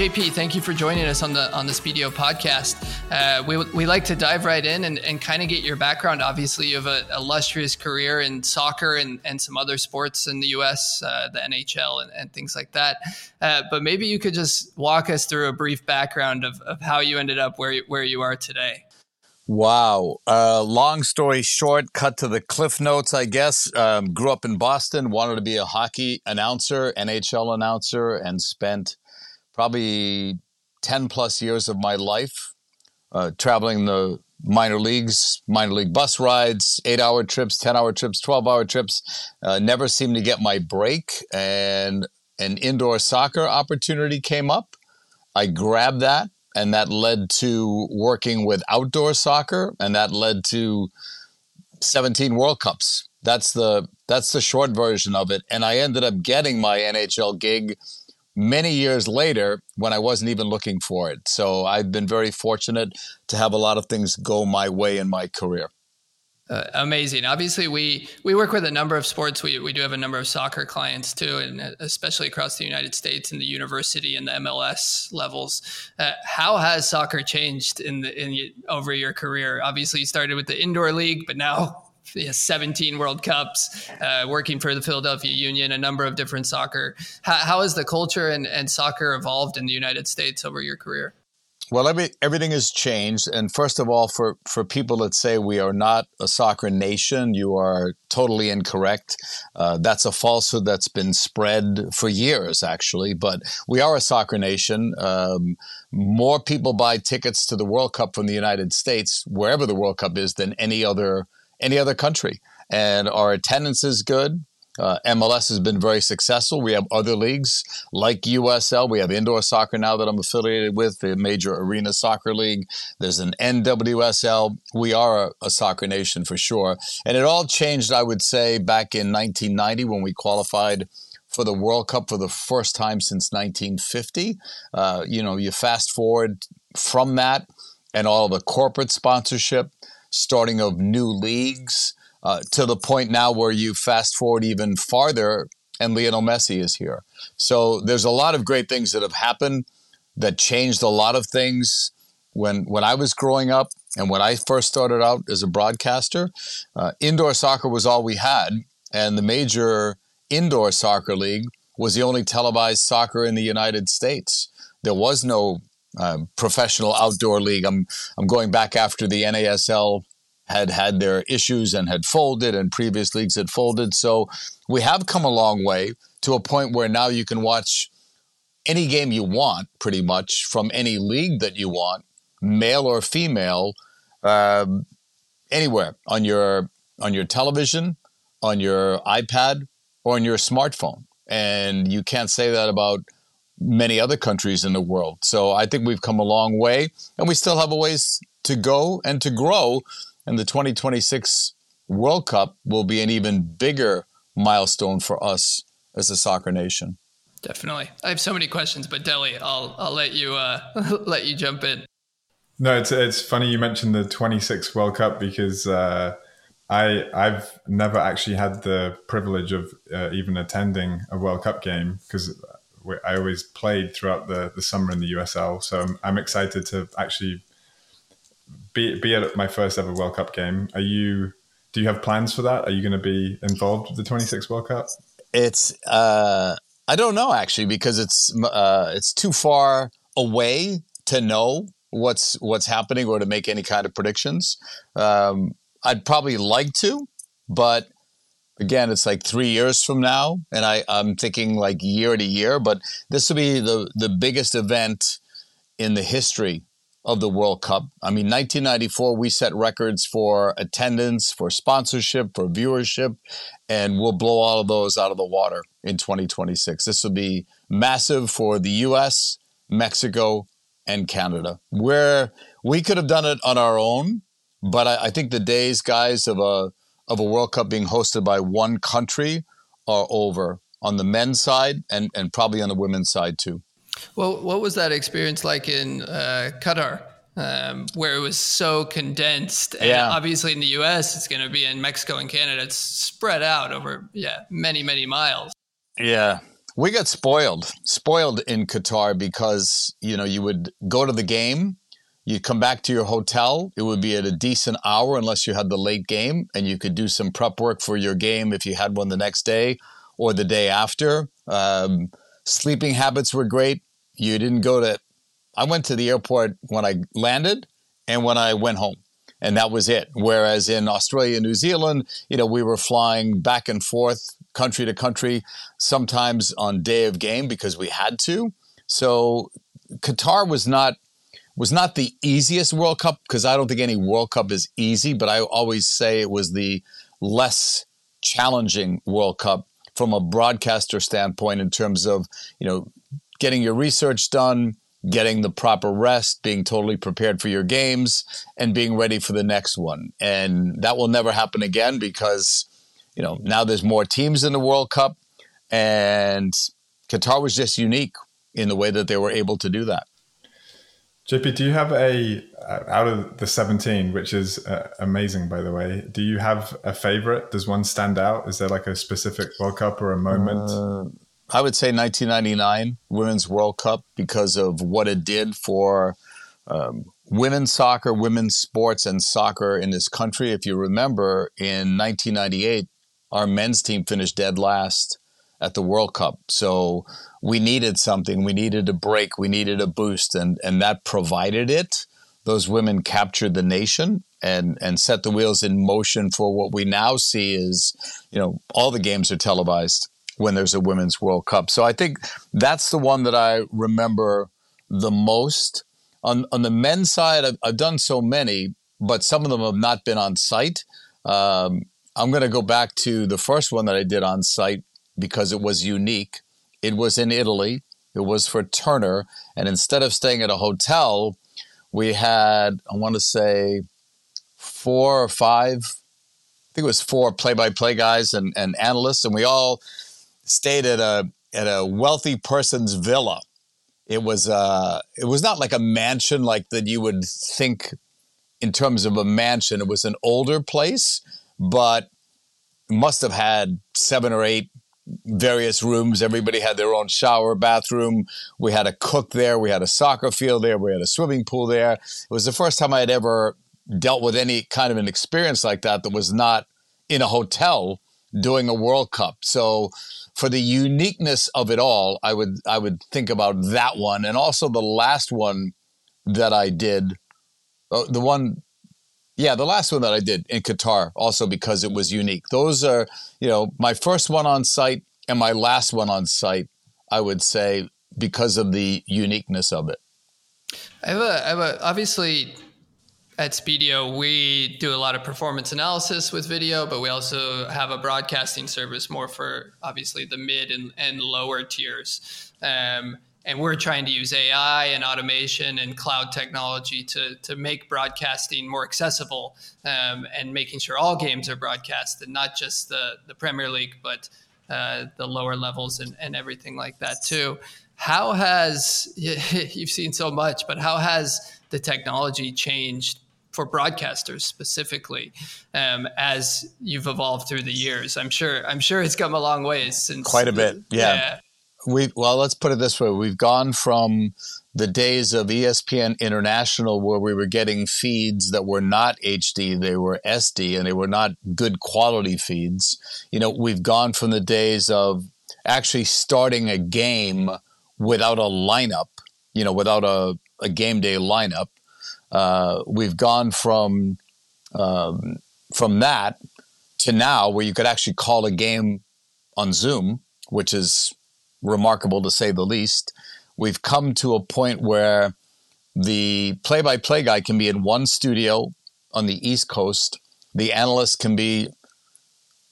JP, thank you for joining us on the on the Spiideo podcast. Uh, we, we like to dive right in and, and kind of get your background. Obviously, you have an illustrious career in soccer and, and some other sports in the U.S., uh, the NHL, and, and, things like that. Uh, but maybe you could just walk us through a brief background of, of how you ended up where, where you are today. Wow. Uh, long story short, cut to the cliff notes, I guess. Um, grew up in Boston, wanted to be a hockey announcer, NHL announcer, and spent probably 10 plus years of my life uh, traveling the minor leagues, minor league bus rides, eight hour trips, 10 hour trips, 12 hour trips. Uh, never seemed to get my break. And an indoor soccer opportunity came up. I grabbed that, and that led to working with outdoor soccer, and that led to 17 World Cups. That's the that's the short version of it. And I ended up getting my NHL gig many years later when I wasn't even looking for it. So I've been very fortunate to have a lot of things go my way in my career. Uh, amazing. Obviously, we we work with a number of sports. We we do have a number of soccer clients too, and uh, especially across the United States in the university and the MLS levels. Uh, how has soccer changed in the in over your career? Obviously, you started with the indoor league, but now 17 World Cups, uh, working for the Philadelphia Union, a number of different soccer. How, how has the culture and, and soccer evolved in the United States over your career? Well, every, everything has changed. And first of all, for, for people that say we are not a soccer nation, you are totally incorrect. Uh, that's a falsehood that's been spread for years, actually. But we are a soccer nation. Um, more people buy tickets to the World Cup from the United States, wherever the World Cup is, than any other any other country. And our attendance is good. Uh, MLS has been very successful. We have other leagues like USL. We have indoor soccer now that I'm affiliated with, the major arena soccer league. There's an NWSL. We are a, a soccer nation for sure. And it all changed, I would say, back in 1990 when we qualified for the World Cup for the first time since 1950. Uh, you know, you fast forward from that and all the corporate sponsorship starting of new leagues uh, to the point now where you fast forward even farther and Lionel Messi is here. So there's a lot of great things that have happened that changed a lot of things when when I was growing up and when I first started out as a broadcaster. Uh, indoor soccer was all we had, and the major indoor soccer league was the only televised soccer in the United States. There was no um, professional outdoor league. I'm I'm going back after the NASL had had their issues and had folded, and previous leagues had folded. So we have come a long way to a point where now you can watch any game you want, pretty much from any league that you want, male or female, um, anywhere on your on your television, on your iPad, or on your smartphone. And you can't say that about many other countries in the world. So I think we've come a long way, and we still have a ways to go and to grow. And the 2026 World Cup will be an even bigger milestone for us as a soccer nation. Definitely. I have so many questions, but Deli, I'll I'll let you uh, let you jump in. No, it's it's funny you mentioned the 26 World Cup because uh, I I've never actually had the privilege of uh, even attending a World Cup game because I always played throughout the, the summer in the USL. So I'm, I'm excited to actually be be at my first ever World Cup game. Are you? Do you have plans for that? Are you going to be involved with the 26 World Cup? It's uh, I don't know actually because it's uh, it's too far away to know what's what's happening or to make any kind of predictions. Um, I'd probably like to, but again, it's like three years from now, and I, I'm thinking like year to year. But this will be the the biggest event in the history of the World Cup. I mean, 1994, we set records for attendance, for sponsorship, for viewership, and we'll blow all of those out of the water in 2026. This will be massive for the US, Mexico, and Canada. Where we could have done it on our own, but I, I think the days, guys, of a of a World Cup being hosted by one country are over on the men's side and, and probably on the women's side too. Well, what was that experience like in uh, Qatar, um, where it was so condensed? And yeah. obviously in the U.S., it's going to be in Mexico and Canada. It's spread out over yeah many many miles. Yeah, we got spoiled, spoiled in Qatar because you know you would go to the game, you come back to your hotel. It would be at a decent hour unless you had the late game, and you could do some prep work for your game if you had one the next day or the day after. Um, sleeping habits were great. You didn't go to. I went to the airport when I landed and when I went home and that was it. Whereas in Australia, New Zealand, you know, we were flying back and forth country to country, sometimes on day of game because we had to. So Qatar was not was not the easiest World Cup because I don't think any World Cup is easy, but I always say it was the less challenging World Cup from a broadcaster standpoint in terms of, you know, getting your research done, getting the proper rest, being totally prepared for your games, and being ready for the next one. And that will never happen again because, you know, now there's more teams in the World Cup, and Qatar was just unique in the way that they were able to do that. JP, do you have a uh, out of the 17, which is uh, amazing, by the way? Do you have a favorite? Does one stand out? Is there like a specific World Cup or a moment? Uh, I would say 1999 Women's World Cup because of what it did for um, women's soccer, women's sports, and soccer in this country. If you remember, in 1998, our men's team finished dead last at the World Cup. So we needed something. We needed a break. We needed a boost, and and that provided it. Those women captured the nation and and set the wheels in motion for what we now see is, you know, all the games are televised when there's a women's World Cup. So I think that's the one that I remember the most. On on the men's side, I've, I've done so many, but some of them have not been on site. Um, I'm going to go back to the first one that I did on site because it was unique. It was in Italy. It was for Turner, and instead of staying at a hotel, we had I want to say four or five. I think it was four play-by-play guys and, and analysts, and we all stayed at a at a wealthy person's villa. It was uh it was not like a mansion like that you would think in terms of a mansion. It was an older place, but must have had seven or eight various rooms. Everybody had their own shower, bathroom. We had a cook there. We had a soccer field there. We had a swimming pool there. It was the first time I had ever dealt with any kind of an experience like that that was not in a hotel doing a World Cup. So for the uniqueness of it all, I would I would think about that one, and also the last one that I did, uh, the one, yeah, the last one that I did in Qatar, also because it was unique. Those are, you know, my first one on site and my last one on site. I would say because of the uniqueness of it. I have a, I have a obviously at Spiideo, we do a lot of performance analysis with video, but we also have a broadcasting service more for obviously the mid and, and lower tiers. Um, and we're trying to use AI and automation and cloud technology to, to make broadcasting more accessible um, and making sure all games are broadcasted, not just the, the Premier League, but uh, the lower levels and, and everything like that too. How has you've seen so much, but how has the technology changed for broadcasters specifically um, as you've evolved through the years i'm sure i'm sure it's come a long ways since quite a bit yeah. yeah. We well let's put it this way. We've gone from the days of espn international where we were getting feeds that were not hd they were sd and they were not good quality feeds. You know we've gone from the days of actually starting a game without a lineup you know without a, a game day lineup. Uh, we've gone from um, from that to now where you could actually call a game on Zoom, which is remarkable to say the least. We've come to a point where the play-by-play guy can be in one studio on the East Coast, the analyst can be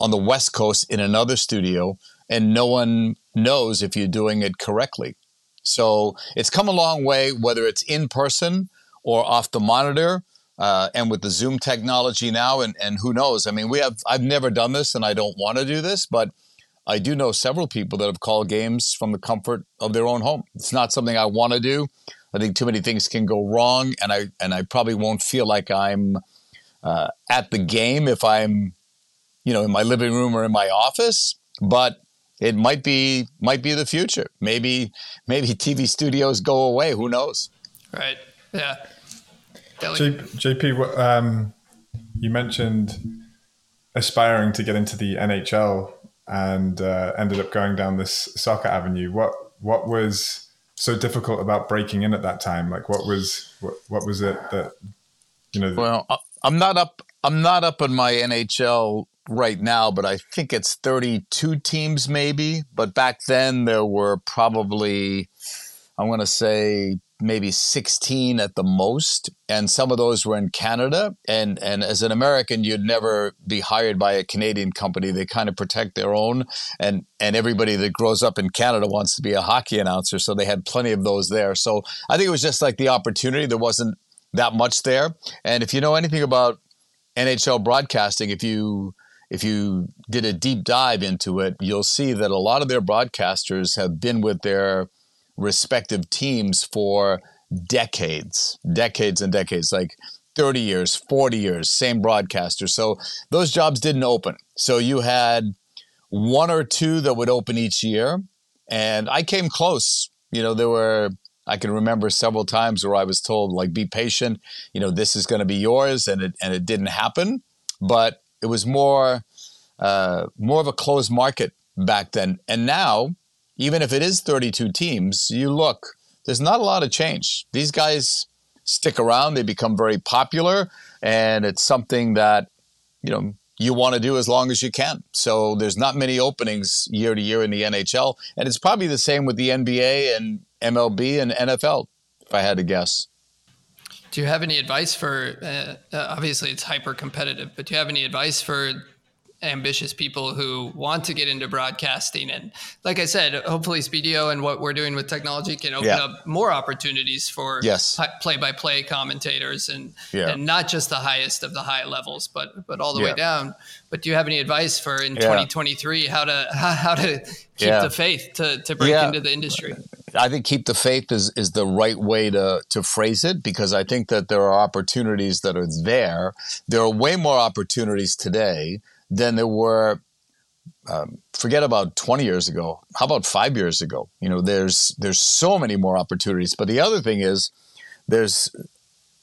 on the West Coast in another studio, and no one knows if you're doing it correctly. So it's come a long way, whether it's in person or off the monitor. Uh, and with the Zoom technology now, and, and who knows? I mean, we have, I've never done this and I don't want to do this, but I do know several people that have called games from the comfort of their own home. It's not something I want to do. I think too many things can go wrong, and I and I probably won't feel like I'm uh, at the game if I'm, you know, in my living room or in my office. But it might be might be the future. Maybe maybe TV studios go away. Who knows? Right. Yeah. JP, um, you mentioned aspiring to get into the NHL and uh, ended up going down this soccer avenue. What what was so difficult about breaking in at that time? Like, what was what, what was it that you know? Well, I'm not up. I'm not up on my NHL right now, but I think it's 32 teams maybe. But back then there were probably, I'm going to say maybe 16 at the most and some of those were in Canada. And and as an American you'd never be hired by a Canadian company. They kind of protect their own and and everybody that grows up in Canada wants to be a hockey announcer so they had plenty of those there. So I think it was just like the opportunity. There wasn't that much there. And if you know anything about NHL broadcasting if you if you did a deep dive into it you'll see that a lot of their broadcasters have been with their respective teams for decades, decades and decades, like 30 years, 40 years, same broadcaster. So those jobs didn't open. So you had one or two that would open each year. And I came close. You know, there were, I can remember several times where I was told, like, be patient, you know, this is going to be yours. And it, and it didn't happen. But it was more, uh, more of a closed market back then. And now, even if it is 32 teams, you look, there's not a lot of change. These guys stick around, they become very popular, and it's something that, you know, you want to do as long as you can. So there's not many openings year to year in the NHL, and it's probably the same with the NBA and MLB and NFL, if I had to guess. Do you have any advice for? Uh, uh obviously, it's hyper competitive, but do you have any advice for ambitious people who want to get into broadcasting. And like I said, hopefully Spiideo and what we're doing with technology can open yeah. up more opportunities for yes. play-by-play commentators and, yeah. and not just the highest of the high levels, but but all the yeah. way down. But do you have any advice for in 2023 how to how, how to keep the faith to, to break into the industry? I think keep the faith is, is the right way to, to phrase it because I think that there are opportunities that are there. There are way more opportunities today than there were um, forget about 20 years ago. How about five years ago? You know there's there's so many more opportunities. But the other thing is there's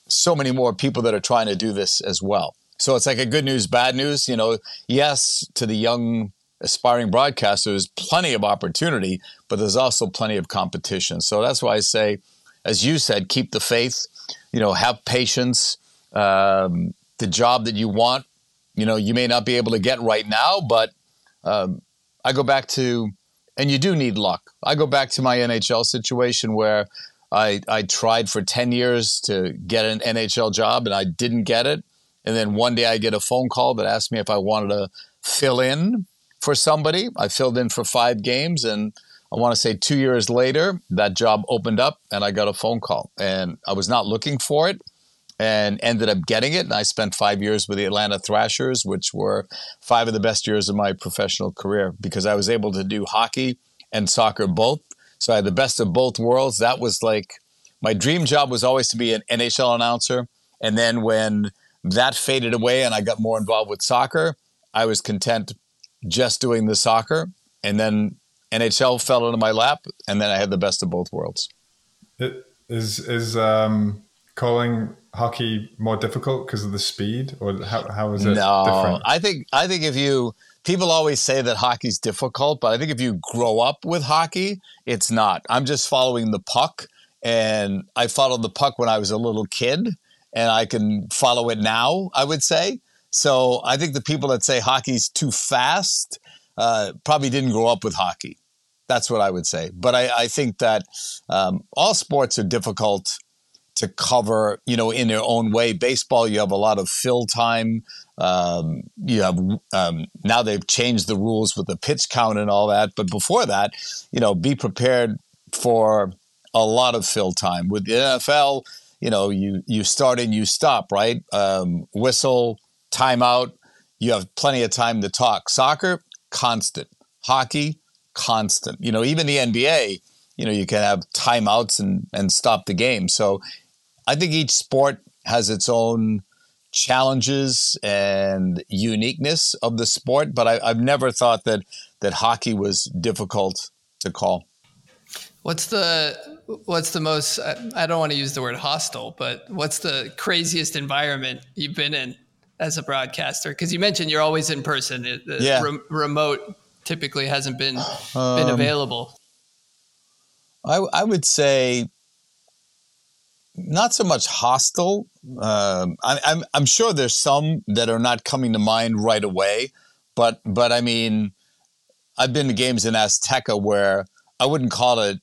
so many more people that are trying to do this as well. So it's like a good news bad news you know. Yes to the young aspiring broadcasters plenty of opportunity but there's also plenty of competition. So that's why i say as you said keep the faith you know have patience um, the job that you want you know you may not be able to get right now, but um, I go back to, and you do need luck. I go back to my NHL situation where I I tried for ten years to get an NHL job and I didn't get it, and then one day I get a phone call that asked me if I wanted to fill in for somebody. I filled in for five games and. I want to say two years later, that job opened up and I got a phone call. And I was not looking for it and ended up getting it. And I spent five years with the Atlanta Thrashers, which were five of the best years of my professional career because I was able to do hockey and soccer both. So I had the best of both worlds. That was like my dream job was always to be an NHL announcer. And then when that faded away and I got more involved with soccer, I was content just doing the soccer. And then NHL fell into my lap, and then I had the best of both worlds. It is is um, calling hockey more difficult because of the speed, or how, how is it no, different? I think I think if you people always say that hockey's difficult, but I think if you grow up with hockey, it's not. I'm just following the puck, and I followed the puck when I was a little kid, and I can follow it now. I would say so. I think the people that say hockey's too fast uh, probably didn't grow up with hockey. That's what I would say. But I, I think that um, all sports are difficult to cover, you know, in their own way. Baseball, you have a lot of fill time. Um, you have um, now they've changed the rules with the pitch count and all that. But before that, you know, be prepared for a lot of fill time. With the NFL, you know, you you start and you stop, right? Um, whistle, timeout. You have plenty of time to talk. Soccer, constant. Hockey, constant. You know, even the NBA, you know, you can have timeouts and and stop the game. So I think each sport has its own challenges and uniqueness of the sport, but I, have never thought that that hockey was difficult to call. What's the what's the most I don't want to use the word hostile, but what's the craziest environment you've been in as a broadcaster? Because you mentioned you're always in person. The yeah. Re- remote typically hasn't been um, been available. I I would say not so much hostile. Um, I, I'm I'm sure there's some that are not coming to mind right away, but but I mean, I've been to games in Azteca where I wouldn't call it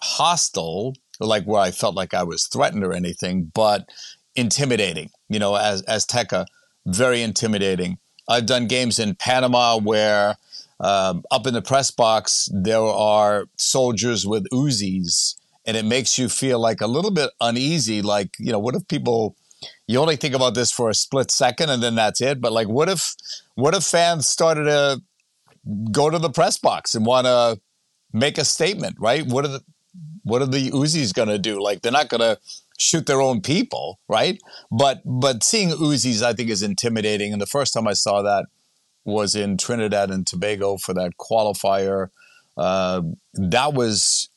hostile, like where I felt like I was threatened or anything, but intimidating. You know, as Azteca, very intimidating. I've done games in Panama where um, up in the press box there are soldiers with Uzis and it makes you feel like a little bit uneasy. Like, you know, what if people, you only think about this for a split second and then that's it. But like, what if, what if fans started to go to the press box and want to make a statement, right? What are the, what are the Uzis going to do? Like, they're not going to shoot their own people, right? But, but seeing Uzis, I think, is intimidating. And the first time I saw that was in Trinidad and Tobago for that qualifier. Uh, that was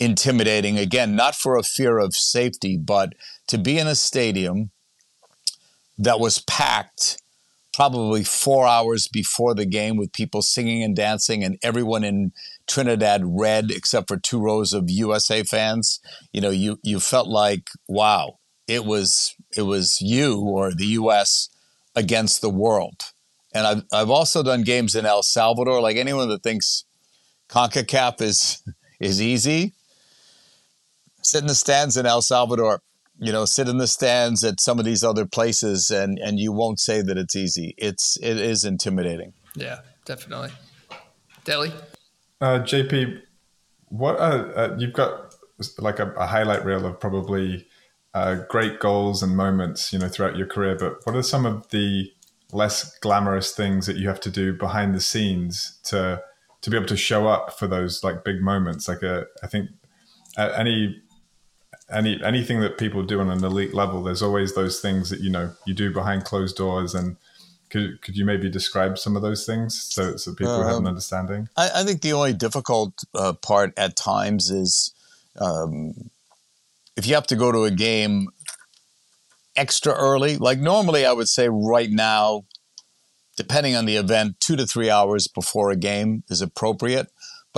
intimidating. Again, not for a fear of safety, but to be in a stadium that was packed probably four hours before the game with people singing and dancing and everyone in Trinidad red except for two rows of USA fans. You know, you you felt like, wow, it was it was you or the US against the world. And I've I've also done games in El Salvador. Like anyone that thinks CONCACAF is is easy, sit in the stands in El Salvador. You know, sit in the stands at some of these other places, and and you won't say that it's easy. It's it is intimidating. Yeah, definitely. Deli, uh, JP, what are, uh, you've got like a, a, highlight reel of probably uh, great goals and moments, you know, throughout your career. But what are some of the less glamorous things that you have to do behind the scenes to to be able to show up for those like big moments? Like a, uh, think uh, any any anything that people do on an elite level, there's always those things that you know you do behind closed doors. And could could you maybe describe some of those things so so people um, have an um, understanding? I, I, think the only difficult uh, part at times is um, if you have to go to a game extra early. Like normally, I would say right now, depending on the event, two to three hours before a game is appropriate.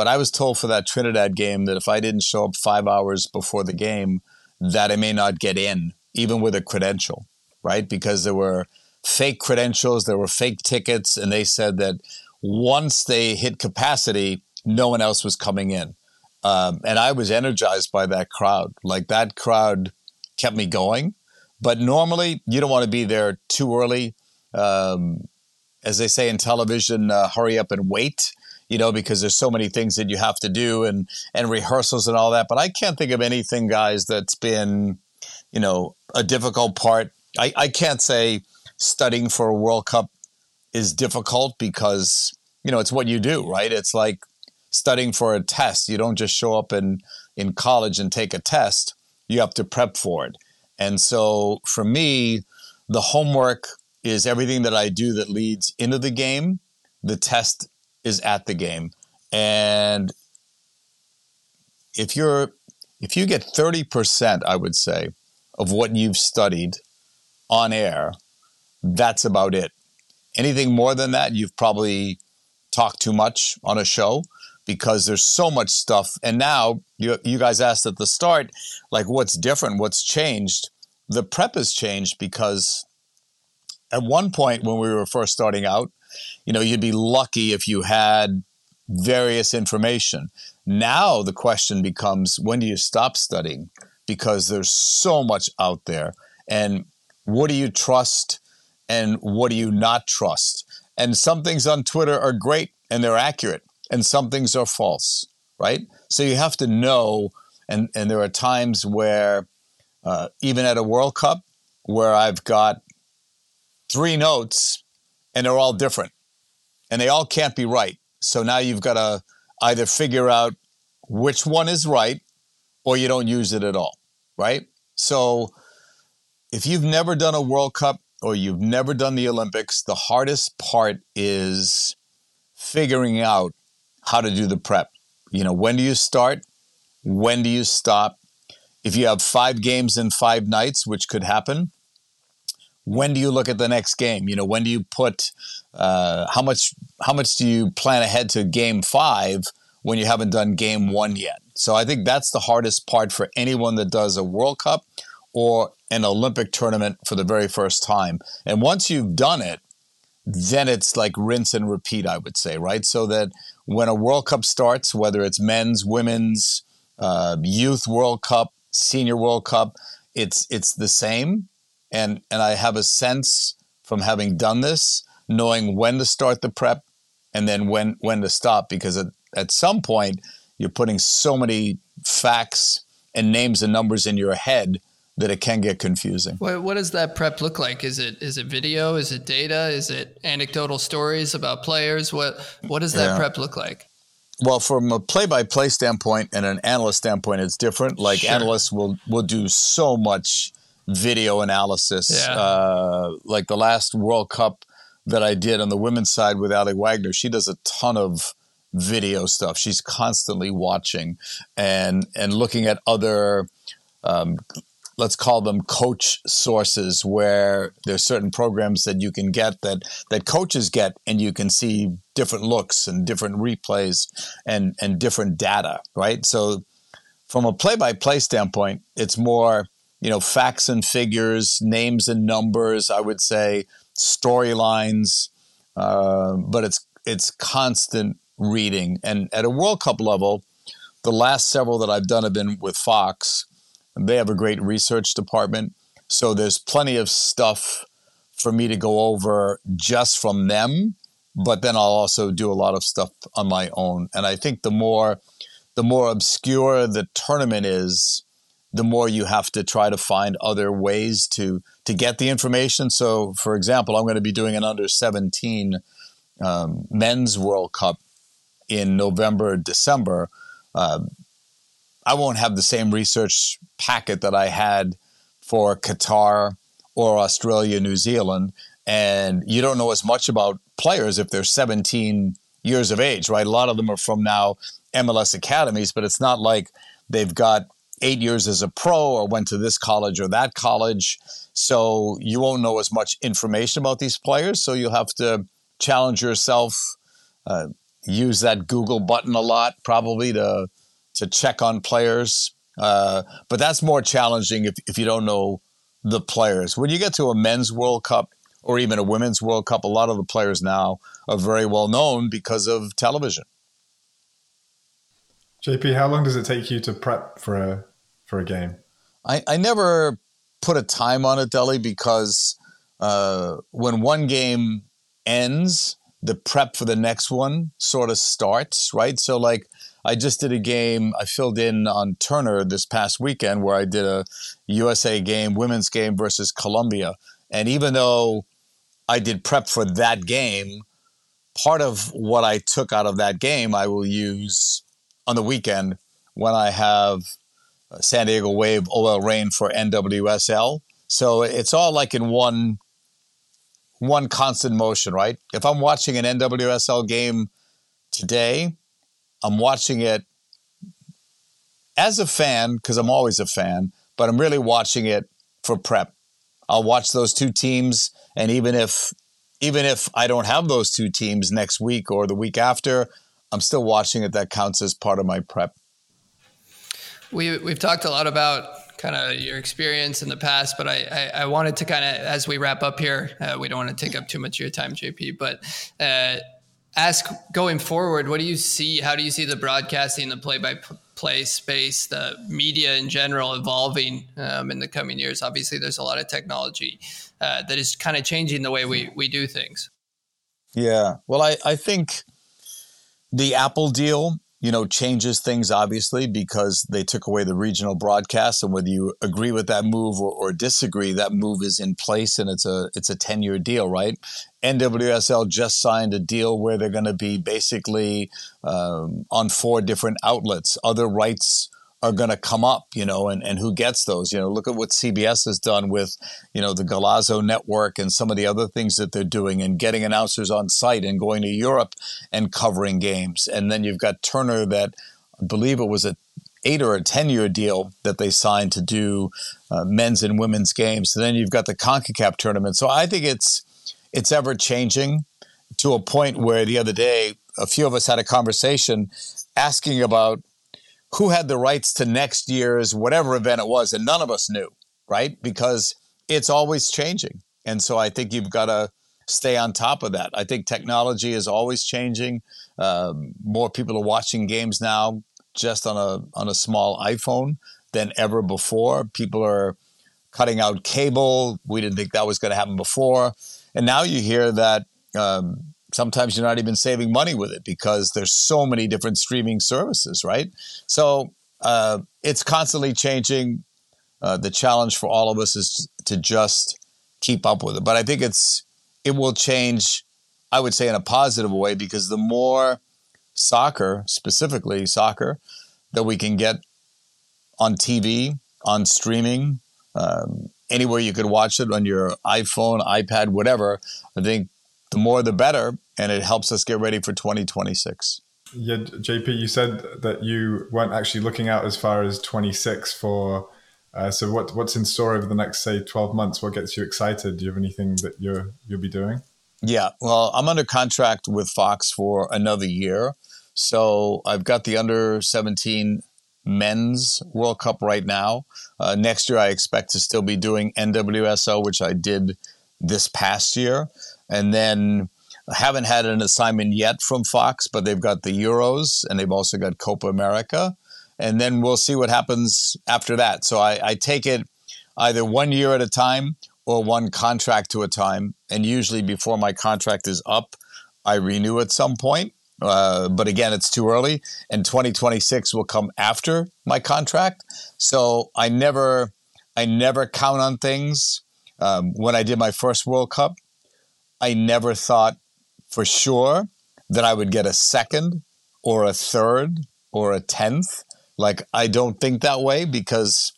But I was told for that Trinidad game that if I didn't show up five hours before the game, that I may not get in, even with a credential, right? Because there were fake credentials, there were fake tickets, and they said that once they hit capacity, no one else was coming in. Um, and I was energized by that crowd. Like that crowd kept me going. But normally, you don't want to be there too early. Um, as they say in television, uh, hurry up and wait you know, because there's so many things that you have to do and and rehearsals and all that. But I can't think of anything, guys, that's been, you know, a difficult part. I, I can't say studying for a World Cup is difficult because, you know, it's what you do, right? It's like studying for a test. You don't just show up in, in college and take a test. You have to prep for it. And so for me, the homework is everything that I do that leads into the game. The test is at the game. And if you're if you get 30%, I would say, of what you've studied on air, that's about it. Anything more than that, you've probably talked too much on a show because there's so much stuff. And now you, you guys asked at the start, like, what's different? What's changed? The prep has changed because at one point when we were first starting out, you know, you'd be lucky if you had various information. Now the question becomes when do you stop studying? Because there's so much out there. And what do you trust and what do you not trust? And some things on Twitter are great and they're accurate, and some things are false, right? So you have to know. And, and there are times where, uh, even at a World Cup, where I've got three notes and they're all different and they all can't be right. So now you've got to either figure out which one is right or you don't use it at all, right? So if you've never done a World Cup or you've never done the Olympics, the hardest part is figuring out how to do the prep. You know, when do you start? When do you stop? If you have five games in five nights, which could happen, when do you look at the next game? You know, when do you put uh, how much how much do you plan ahead to game five when you haven't done game one yet? So I think that's the hardest part for anyone that does a World Cup or an Olympic tournament for the very first time. And once you've done it, then it's like rinse and repeat, I would say, right? So that when a World Cup starts, whether it's men's, women's, uh, youth World Cup, senior World Cup, it's it's the same, and and I have a sense from having done this, knowing when to start the prep, and then when when to stop, because at, at some point you're putting so many facts and names and numbers in your head that it can get confusing. What, what, does that prep look like? Is it is it video? Is it data? Is it anecdotal stories about players? What what does that yeah. prep look like? Well, from a play-by-play standpoint and an analyst standpoint, it's different. Like sure. analysts will will do so much video analysis. Yeah. Uh, like the last World Cup that I did on the women's side with Aly Wagner, she does a ton of video stuff. She's constantly watching and and looking at other um, let's call them coach sources where there's certain programs that you can get that that coaches get and you can see different looks and different replays and and different data right so from a play-by-play standpoint it's more you know facts and figures names and numbers i would say storylines uh, but it's it's constant reading and at a world cup level the last several that i've done have been with fox they have a great research department. So there's plenty of stuff for me to go over just from them, but then I'll also do a lot of stuff on my own. And I think the more the more obscure the tournament is, the more you have to try to find other ways to to get the information. So, for example, I'm going to be doing an under 17 um, men's World Cup in November, December. Uh, I won't have the same research packet that I had for Qatar or Australia, New Zealand. And you don't know as much about players if they're 17 years of age, right? A lot of them are from now MLS academies, but it's not like they've got eight years as a pro or went to this college or that college. So you won't know as much information about these players. So you'll have to challenge yourself, uh, use that Google button a lot, probably to to check on players. Uh, but that's more challenging if, if you don't know the players. When you get to a men's World Cup or even a women's World Cup, a lot of the players now are very well known because of television. JP, how long does it take you to prep for a for a game? I, I never put a time on it, Deli, because uh, when one game ends, the prep for the next one sort of starts, right? So, like I just did a game. I filled in on Turner this past weekend where I did a USA game, women's game versus Colombia. And even though I did prep for that game, part of what I took out of that game I will use on the weekend when I have Uh, San Diego Wave OL Reign for NWSL. So it's all like in one one constant motion, right? If I'm watching an NWSL game today, I'm watching it as a fan because I'm always a fan, but I'm really watching it for prep. I'll watch those two teams, and even if even if I don't have those two teams next week or the week after, I'm still watching it. That counts as part of my prep. We we've talked a lot about kind of your experience in the past, but I I, I wanted to kind of as we wrap up here, uh, we don't want to take up too much of your time, JP, but. Uh, ask going forward, what do you see? How do you see the broadcasting, the play by play space, the media in general evolving um, in the coming years? Obviously, there's a lot of technology uh, that is kind of changing the way we, we do things. Yeah. Well, I, I think the Apple deal you know, changes things obviously because they took away the regional broadcast. And whether you agree with that move or, or disagree, that move is in place and it's a it's a ten year deal, right? NWSL just signed a deal where they're going to be basically um, on four different outlets. Other rights are going to come up, you know, and, and who gets those. You know, look at what CBS has done with, you know, the Golazo network and some of the other things that they're doing and getting announcers on site and going to Europe and covering games. And then you've got Turner that I believe it was a eight or a 10 year deal that they signed to do uh, men's and women's games. And then you've got the CONCACAF tournament. So I think it's, it's ever changing to a point where the other day, a few of us had a conversation asking about who had the rights to next year's whatever event it was, and none of us knew, right? Because it's always changing. And so I think you've got to stay on top of that. I think technology is always changing. Um, more people are watching games now just on a on a small iPhone than ever before. People are cutting out cable. We didn't think that was going to happen before, and now you hear that um, sometimes you're not even saving money with it because there's so many different streaming services, right? So uh, it's constantly changing. Uh, the challenge for all of us is to just keep up with it. But I think it's it will change. I would say in a positive way because the more soccer, specifically soccer, that we can get on TV, on streaming, um, anywhere you could watch it on your iPhone, iPad, whatever. I think the more the better, and it helps us get ready for 2026. Yeah, JP, you said that you weren't actually looking out as far as 26 for. Uh, so what what's in store over the next say 12 months? What gets you excited? Do you have anything that you're you'll be doing? Yeah, well, I'm under contract with Fox for another year. So I've got the under 17 men's World Cup right now. Uh, next year, I expect to still be doing NWSL, which I did this past year. And then haven't had an assignment yet from Fox, but they've got the Euros and they've also got Copa America. And then we'll see what happens after that. So I, I take it either one year at a time or one contract to a time. And usually before my contract is up, I renew at some point. Uh, but again, it's too early, and 2026 will come after my contract. So I never, I never count on things. Um, when I did my first World Cup, I never thought for sure that I would get a second or a third or a tenth. Like I don't think that way because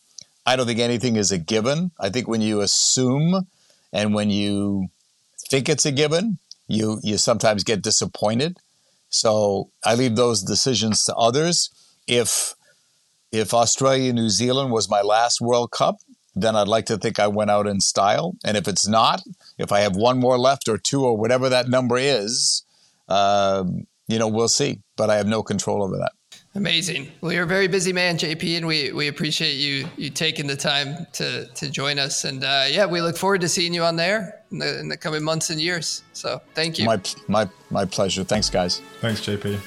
I don't think anything is a given. I think when you assume and when you think it's a given, you you sometimes get disappointed. So I leave those decisions to others. If if Australia New Zealand was my last World Cup, then I'd like to think I went out in style. And if it's not, if I have one more left or two or whatever that number is, uh, you know, we'll see. But I have no control over that. Amazing. Well, you're a very busy man, JP, and we, we appreciate you you taking the time to to join us. And uh, yeah, we look forward to seeing you on there in the, in the coming months and years. So thank you. My my my pleasure. Thanks, guys. Thanks, JP.